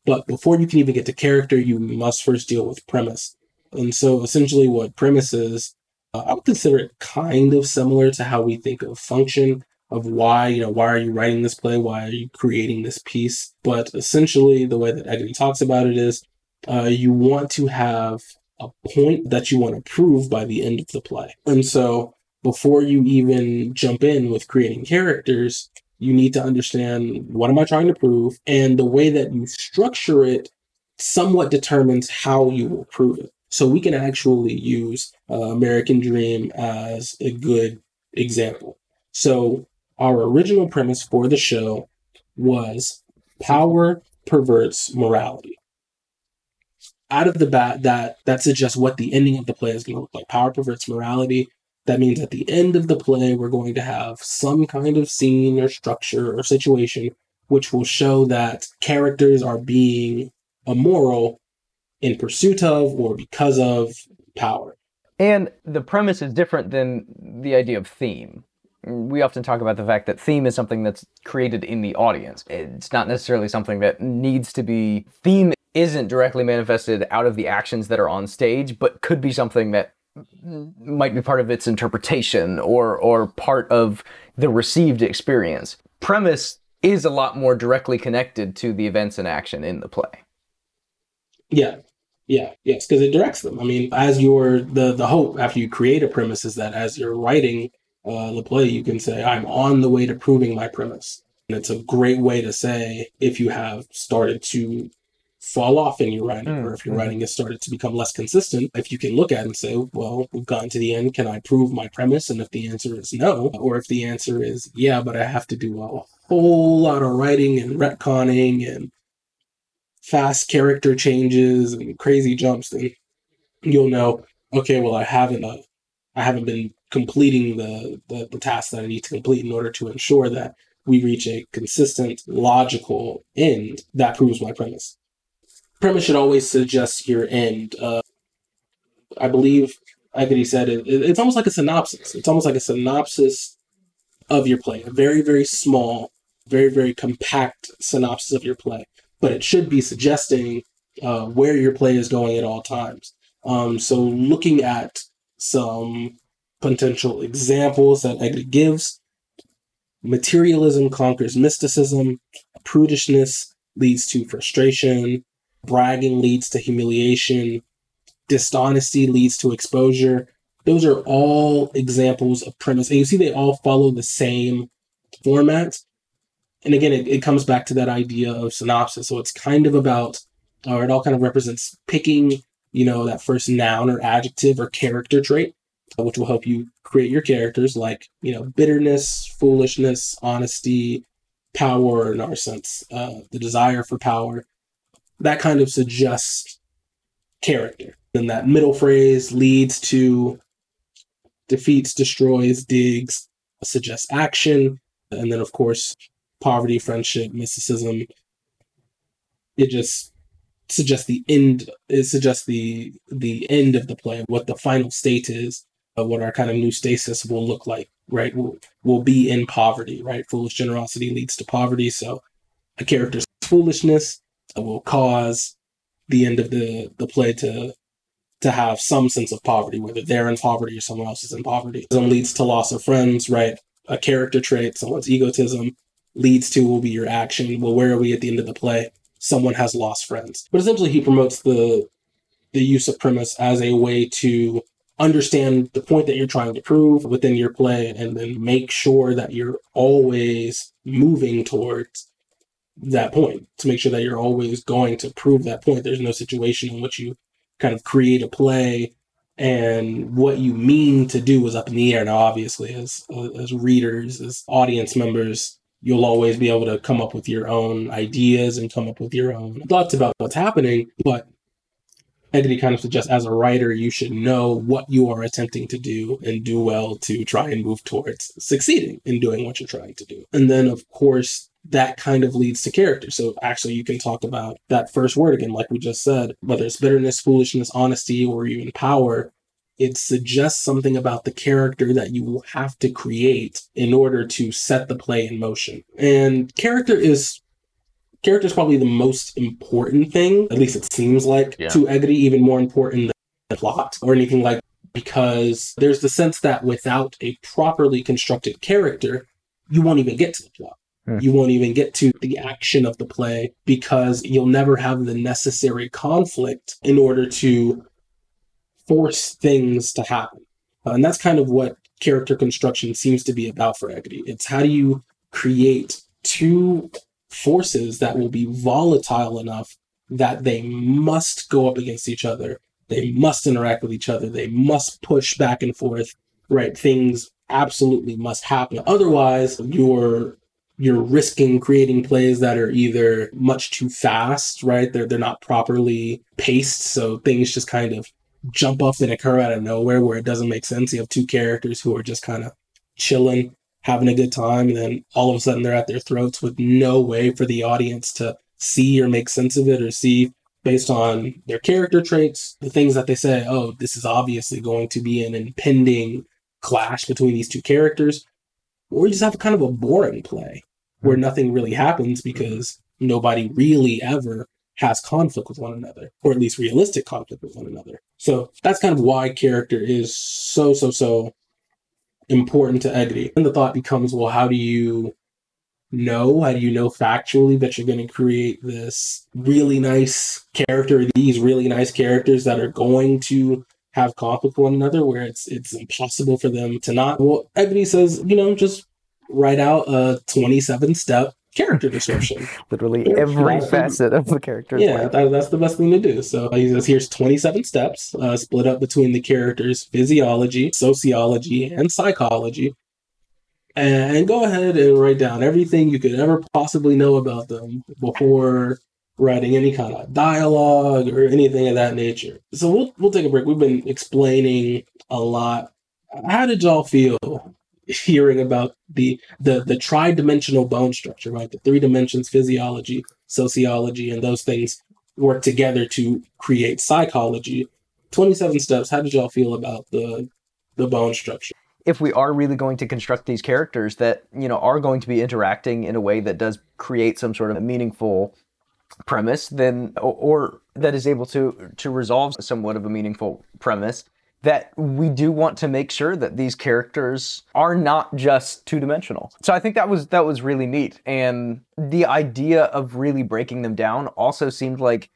A: But before you can even get to character, you must first deal with premise. And so, essentially, what premise is, uh, I would consider it kind of similar to how we think of function of why you know why are you writing this play why are you creating this piece but essentially the way that Egri talks about it is uh, you want to have a point that you want to prove by the end of the play and so before you even jump in with creating characters You need to understand what am I trying to prove? And the way that you structure it somewhat determines how you will prove it. So we can actually use uh, American Dream as a good example. So our original premise for the show was power perverts morality. Out of the bat, that that suggests what the ending of the play is going to look like. Power perverts morality. That means at the end of the play, we're going to have some kind of scene or structure or situation which will show that characters are being immoral in pursuit of or because of power.
C: And the premise is different than the idea of theme. We often talk about the fact that theme is something that's created in the audience. It's not necessarily something that needs to be. Theme isn't directly manifested out of the actions that are on stage, but could be something that might be part of its interpretation or or part of the received experience. Premise is a lot more directly connected to the events and action in the play.
A: Yeah. Yeah, yes, because it directs them. I mean, as your the the hope after you create a premise is that as you're writing uh, the play, you can say, "I'm on the way to proving my premise." And it's a great way to say if you have started to fall off in your writing, mm, or if your mm-hmm. writing has started to become less consistent, if you can look at it and say, "Well, we've gotten to the end. Can I prove my premise?" And if the answer is no, or if the answer is yeah, but I have to do a whole lot of writing and retconning and fast character changes and crazy jumps, then you'll know, okay, well, I haven't, uh, I haven't been completing the, the the tasks that I need to complete in order to ensure that we reach a consistent, logical end that proves my premise. Premise should always suggest your end. Uh, I believe Egedy said it, it's almost like a synopsis. It's almost like a synopsis of your play, a very, very small, very, very compact synopsis of your play but it should be suggesting uh, where your play is going at all times. Um, so looking at some potential examples that Egedy gives, materialism conquers mysticism, prudishness leads to frustration, bragging leads to humiliation, dishonesty leads to exposure. Those are all examples of premise. And you see, they all follow the same format, and again, it, it comes back to that idea of synopsis. So it's kind of about, or it all kind of represents picking, you know, that first noun or adjective or character trait, which will help you create your characters like, you know, bitterness, foolishness, honesty, power in our sense, uh, the desire for power. That kind of suggests character. Then that middle phrase leads to defeats, destroys, digs, suggests action. And then, of course, poverty, friendship, mysticism. It just suggests the end. It suggests the the end of the play, what the final state is, uh, what our kind of new stasis will look like. Right, will will be in poverty. Right, foolish generosity leads to poverty. So, a character's foolishness will cause the end of the the play to to have some sense of poverty, whether they're in poverty or someone else is in poverty. Some leads to loss of friends, right? A character trait, someone's egotism leads to will be your action. Well, where are we at the end of the play? Someone has lost friends. But essentially, he promotes the the use of premise as a way to understand the point that you're trying to prove within your play and then make sure that you're always moving towards that point to make sure that you're always going to prove that point. There's no situation in which you kind of create a play and what you mean to do is up in the air. Now, obviously, as as readers, as audience members, you'll always be able to come up with your own ideas and come up with your own thoughts about what's happening. But Egedy kind of suggests as a writer, you should know what you are attempting to do and do well to try and move towards succeeding in doing what you're trying to do. And then, of course, that kind of leads to character. So actually, you can talk about that first word again, like we just said, whether it's bitterness, foolishness, honesty, or even power it suggests something about the character that you will have to create in order to set the play in motion. And character is character is probably the most important thing, at least it seems like, yeah. to Egedy, even more important than the plot or anything like because there's the sense that without a properly constructed character, you won't even get to the plot. Hmm. You won't even get to the action of the play because you'll never have the necessary conflict in order to force things to happen. Uh, and that's kind of what character construction seems to be about for Egedy. It's how do you create two forces that will be volatile enough that they must go up against each other. They must interact with each other. They must push back and forth, right? Things absolutely must happen. Otherwise, you're you're risking creating plays that are either much too fast, right? They're they're not properly paced, so things just kind of jump off and occur out of nowhere where it doesn't make sense. You have two characters who are just kind of chilling, having a good time, and then all of a sudden they're at their throats with no way for the audience to see or make sense of it or see based on their character traits, the things that they say, oh, this is obviously going to be an impending clash between these two characters. Or you just have kind of a boring play where hmm. nothing really happens because nobody really ever has conflict with one another, or at least realistic conflict with one another. So that's kind of why character is so, so, so important to Egri. And the thought becomes, well, how do you know? How do you know factually that you're going to create this really nice character, these really nice characters that are going to have conflict with one another where it's it's impossible for them to not? Well, Egri says, you know, just write out a 27 step character description.
C: Literally every facet of the character.
A: Yeah, that, that's the best thing to do. So he says here's 27 steps, uh, split up between the characters' physiology, sociology, and psychology. And go ahead and write down everything you could ever possibly know about them before writing any kind of dialogue or anything of that nature. So we'll we'll take a break. We've been explaining a lot. How did y'all feel hearing about the the the tri-dimensional bone structure, right? The three dimensions, physiology, sociology, and those things work together to create psychology. 27 steps. How did y'all feel about the the bone structure?
C: if we are really going to construct these characters that you know are going to be interacting in a way that does create some sort of meaningful premise then or, or that is able to to resolve somewhat of a meaningful premise that we do want to make sure that these characters are not just two-dimensional. So I think that was that was really neat and the idea of really breaking them down also seemed like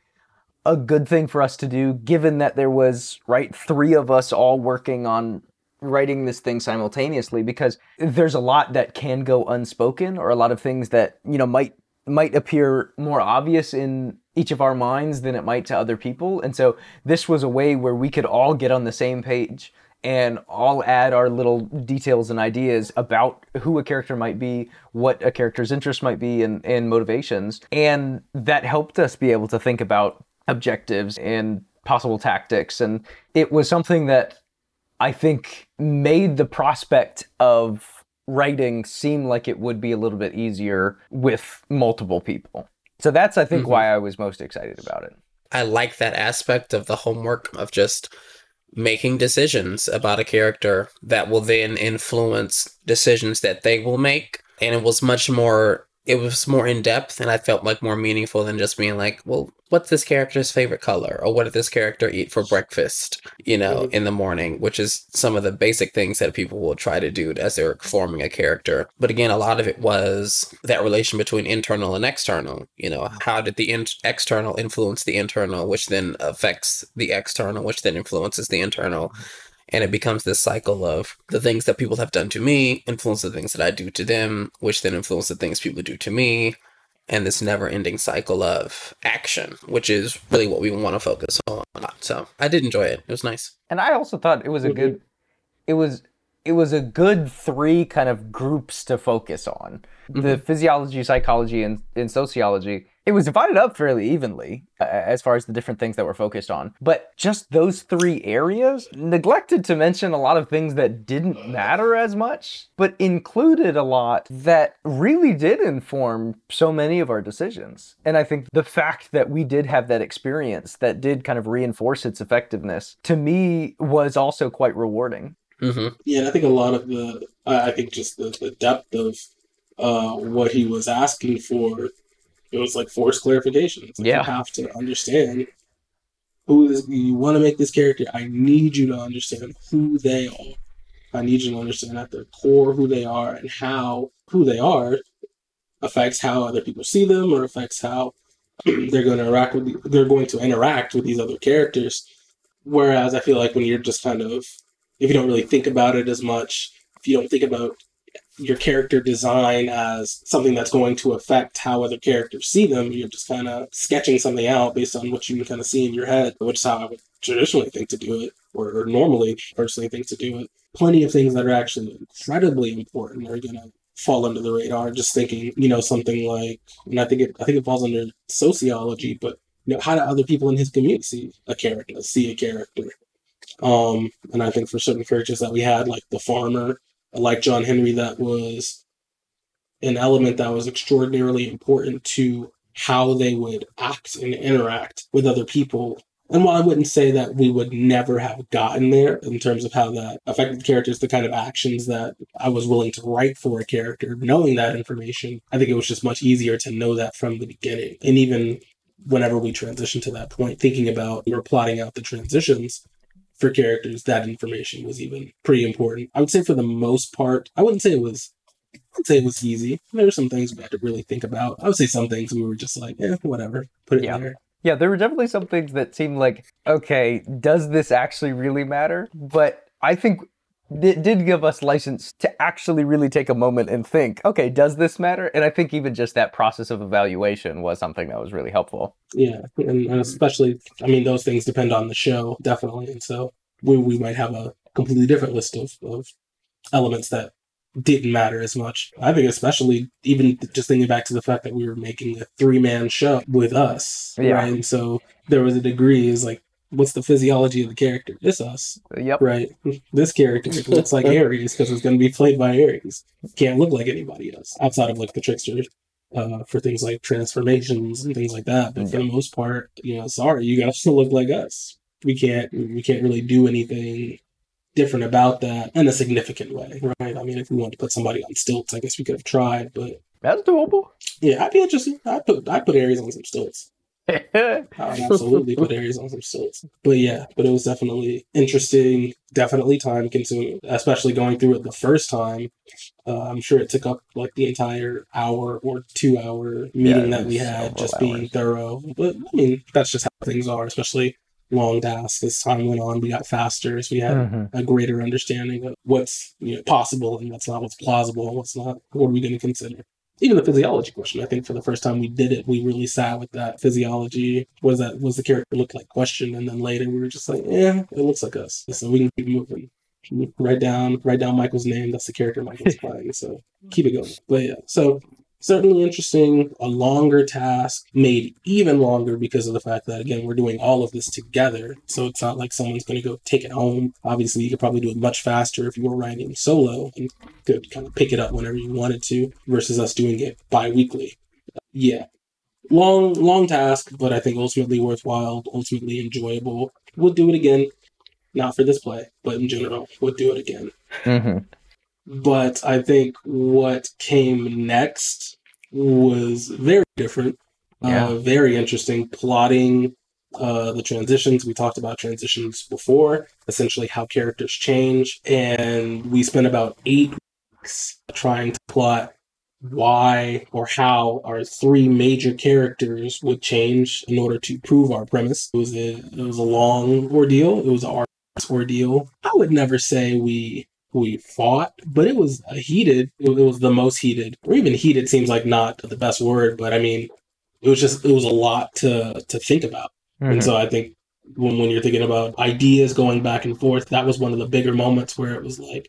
C: a good thing for us to do given that there was right 3 of us all working on writing this thing simultaneously because there's a lot that can go unspoken or a lot of things that you know might might appear more obvious in each of our minds than it might to other people and so this was a way where we could all get on the same page and all add our little details and ideas about who a character might be, what a character's interest might be, and, and motivations. And that helped us be able to think about objectives and possible tactics. And it was something that I think made the prospect of writing seem like it would be a little bit easier with multiple people. So that's I think
B: Mhm.
C: why I was most excited about it.
B: I like that aspect of the homework of just making decisions about a character that will then influence decisions that they will make. And it was much more it was more in depth and I felt like more meaningful than just being like, well, what's this character's favorite color? Or what did this character eat for breakfast, you know, mm-hmm. in the morning, which is some of the basic things that people will try to do as they're forming a character. But again, a lot of it was that relation between internal and external. You know, mm-hmm. how did the in- external influence the internal, which then affects the external, which then influences the internal. Mm-hmm. And it becomes this cycle of the things that people have done to me influence the things that I do to them, which then influence the things people do to me. And this never ending cycle of action, which is really what we want to focus on. So I did enjoy it. It was nice.
C: And I also thought it was a good it was it was a good three kind of groups to focus on. The mm-hmm. physiology, psychology, and, and sociology. It was divided up fairly evenly uh, as far as the different things that were focused on. But just those three areas neglected to mention a lot of things that didn't matter as much, but included a lot that really did inform so many of our decisions. And I think the fact that we did have that experience that did kind of reinforce its effectiveness to me was also quite rewarding.
B: hmm
A: Yeah, and I think a lot of the, I I think just the, the depth of uh, what he was asking for, it was like forced clarifications. Like
C: Yeah.
A: You have to understand who this, you want to make this character. I need you to understand who they are. I need you to understand at their core who they are and how who they are affects how other people see them or affects how they're going to interact with the, they're going to interact with these other characters. Whereas I feel like when you're just kind of if you don't really think about it as much, if you don't think about your character design as something that's going to affect how other characters see them. You're just kind of sketching something out based on what you can kind of see in your head, which is how I would traditionally think to do it, or, or normally personally think to do it. Plenty of things that are actually incredibly important are going to fall under the radar. Just thinking, you know, something like, and I think it, I think it falls under sociology, but you know, how do other people in his community see a character, see a character? Um, and I think for certain characters that we had, like the farmer, like John Henry, that was an element that was extraordinarily important to how they would act and interact with other people. And while I wouldn't say that we would never have gotten there in terms of how that affected the characters, the kind of actions that I was willing to write for a character, knowing that information, I think it was just much easier to know that from the beginning. And even whenever we transition to that point, thinking about we were plotting out the transitions, for characters, that information was even pretty important. I would say for the most part, I wouldn't say it was I'd say it was easy. There were some things we had to really think about. I would say some things we were just like, yeah, whatever, put it
C: Yeah.
A: in there.
C: Yeah, there were definitely some things that seemed like, okay, does this actually really matter? But I think it did give us license to actually really take a moment and think, okay, does this matter? And I think even just that process of evaluation was something that was really helpful.
A: Yeah, and, and especially, I mean, those things depend on the show, definitely. And so we, we might have a completely different list of, of elements that didn't matter as much. I think, especially, even just thinking back to the fact that we were making a three man show with us.
C: Yeah.
A: Right. And so there was a degree, is like, what's the physiology of the character? It's us.
C: Yep.
A: Right. This character looks like Ares because it's going to be played by Ares. Can't look like anybody else outside of like the trickster uh, for things like transformations and things like that. But for the most part, you know, sorry, you got to look like us. We can't. We can't really do anything different about that in a significant way, right? I mean, if we wanted to put somebody on stilts, I guess we could have tried. But
C: That's doable.
A: yeah, I'd be interested. I put I put Aries on some stilts. I absolutely put Aries on some stilts. But yeah, but it was definitely interesting, definitely time consuming, especially going through it the first time. Uh, I'm sure it took up like the entire hour or two hour meeting
C: Yeah,
A: that we had, just being thorough. But I mean, that's just how things are, especially long tasks. As time went on, we got faster as we had
C: Mhm.
A: a greater understanding of what's you know, possible and what's not, what's plausible, and what's not. What are we going to consider? Even the physiology question. I think for the first time we did it, we really sat with that physiology. Was that was the character look like question, and then later we were just like, yeah, it looks like us. So we can keep moving. Write down, write down Michael's name. That's the character Michael's playing. So keep it going. But yeah, so certainly interesting. A longer task, made even longer because of the fact that again we're doing all of this together. So it's not like someone's going to go take it home. Obviously, you could probably do it much faster if you were writing solo and could kind of pick it up whenever you wanted to, versus us doing it bi-weekly. Yeah, long, long task, but I think ultimately worthwhile, ultimately enjoyable. We'll do it again. Not for this play, but in general, we'll do it again.
C: Mhm.
A: But I think what came next was very different,
C: Yeah.
A: uh, very interesting. Plotting uh, the transitions. We talked about transitions before, essentially how characters change. And we spent about eight weeks trying to plot why or how our three major characters would change in order to prove our premise. It was a, it was a long ordeal. It was our ordeal. I would never say we we fought, but it was a heated. It was the most heated, or even heated seems like not the best word, but I mean, it was just it was a lot to to think about. And
C: Mhm.
A: so I think when when you're thinking about ideas going back and forth, that was one of the bigger moments where it was like,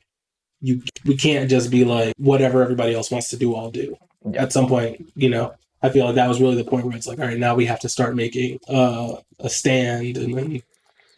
A: you we can't just be like whatever everybody else wants to do, I'll do.
C: Yeah.
A: At some point, you know, I feel like that was really the point where it's like, all right, now we have to start making uh, a stand and then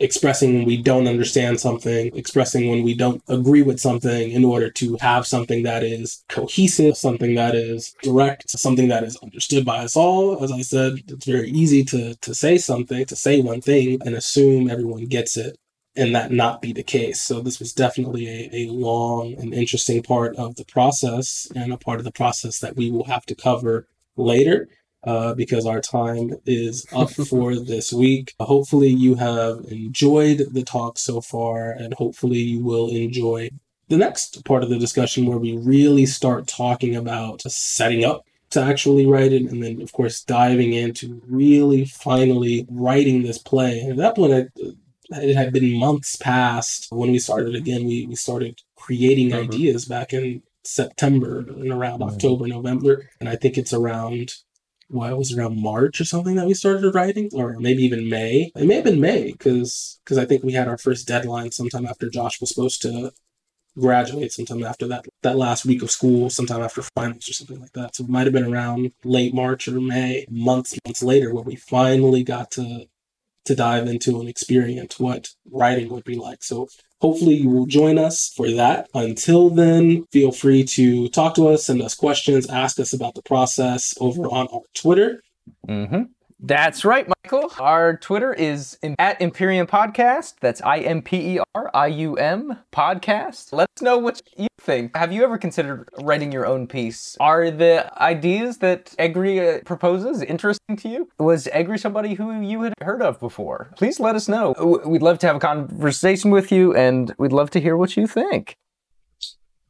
A: expressing when we don't understand something, expressing when we don't agree with something in order to have something that is cohesive, something that is direct, something that is understood by us all. As I said, it's very easy to to say something, to say one thing and assume everyone gets it and that not be the case. So this was definitely a, a long and interesting part of the process and a part of the process that we will have to cover later uh, because our time is up for this week. Hopefully, you have enjoyed the talk so far, and hopefully, you will enjoy the next part of the discussion where we really start talking about setting up to actually write it, and then, of course, diving into really finally writing this play. And at that point, I, it had been months past when we started again. We, we started creating
C: Mhm.
A: ideas back in September and around
C: Mhm.
A: October, November. And I think it's around, well, it was around March or something that we started writing, or maybe even May. It may have been May because I think we had our first deadline sometime after Josh was supposed to graduate sometime after that that last week of school sometime after finals or something like that so it might have been around late march or may months months later where we finally got to to dive into and experience what writing would be like so hopefully you will join us for that until then feel free to talk to us send us questions ask us about the process over on our twitter
C: Mm-hmm. That's right, Michael. Our Twitter is in, at Imperium Podcast. That's I M P E R I U M Podcast. Let us know what you think. Have you ever considered writing your own piece? Are the ideas that Egri uh, proposes interesting to you? Was Egri somebody who you had heard of before? Please let us know. We'd love to have a conversation with you, and we'd love to hear what you think.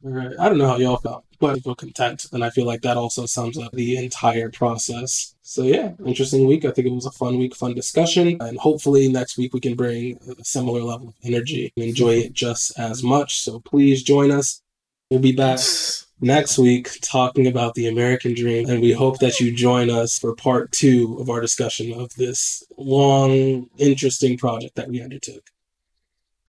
A: All right. I don't know how y'all felt, but I feel content. And I feel like that also sums up the entire process. So, yeah, interesting week. I think it was a fun week, fun discussion. And hopefully next week we can bring a similar level of energy and enjoy it just as much. So, please join us. We'll be back next week talking about the American dream. And we hope that you join us for part two of our discussion of this long, interesting project that we undertook.